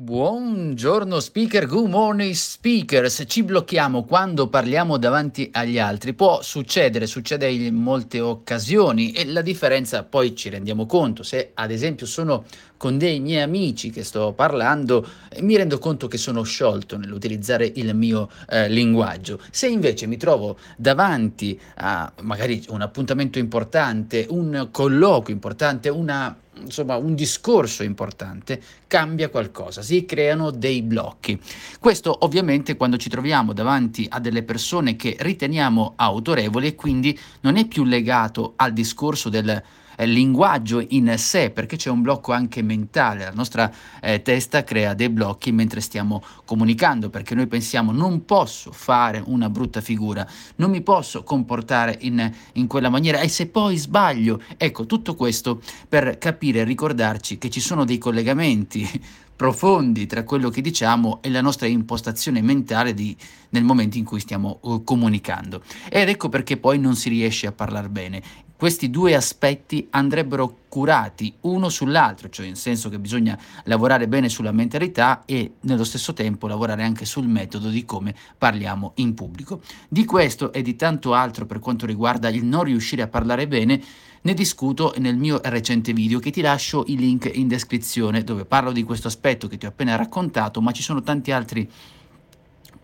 Buongiorno speaker, good morning speakers. Ci blocchiamo quando parliamo davanti agli altri. Può succedere, succede in molte occasioni e la differenza poi ci rendiamo conto. Se ad esempio sono con dei miei amici che sto parlando, mi rendo conto che sono sciolto nell'utilizzare il mio eh, linguaggio. Se invece mi trovo davanti a magari un appuntamento importante, un colloquio importante, una insomma un discorso importante, cambia qualcosa, si creano dei blocchi. Questo ovviamente quando ci troviamo davanti a delle persone che riteniamo autorevoli e quindi non è più legato al discorso del eh, linguaggio in sé, perché c'è un blocco anche mentale, la nostra eh, testa crea dei blocchi mentre stiamo comunicando, perché noi pensiamo non posso fare una brutta figura, non mi posso comportare in, in quella maniera. E se poi sbaglio, ecco tutto questo per capire e ricordarci che ci sono dei collegamenti profondi tra quello che diciamo e la nostra impostazione mentale di, nel momento in cui stiamo uh, comunicando. Ed ecco perché poi non si riesce a parlare bene. Questi due aspetti andrebbero curati uno sull'altro, cioè in senso che bisogna lavorare bene sulla mentalità e nello stesso tempo lavorare anche sul metodo di come parliamo in pubblico. Di questo e di tanto altro per quanto riguarda il non riuscire a parlare bene, ne discuto nel mio recente video che ti lascio il link in descrizione dove parlo di questo aspetto che ti ho appena raccontato, ma ci sono tanti altri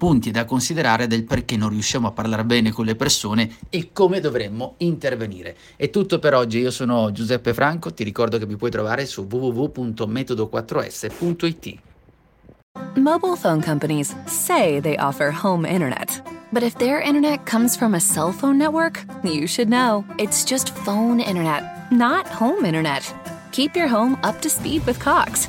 punti da considerare del perché non riusciamo a parlare bene con le persone e come dovremmo intervenire. È tutto per oggi, io sono Giuseppe Franco, ti ricordo che mi puoi trovare su www.metodo4s.it. Mobile phone companies say they offer home internet. But if their internet comes from a cell phone network, you should know. It's just phone internet, not home internet. Keep your home up to speed with Cox.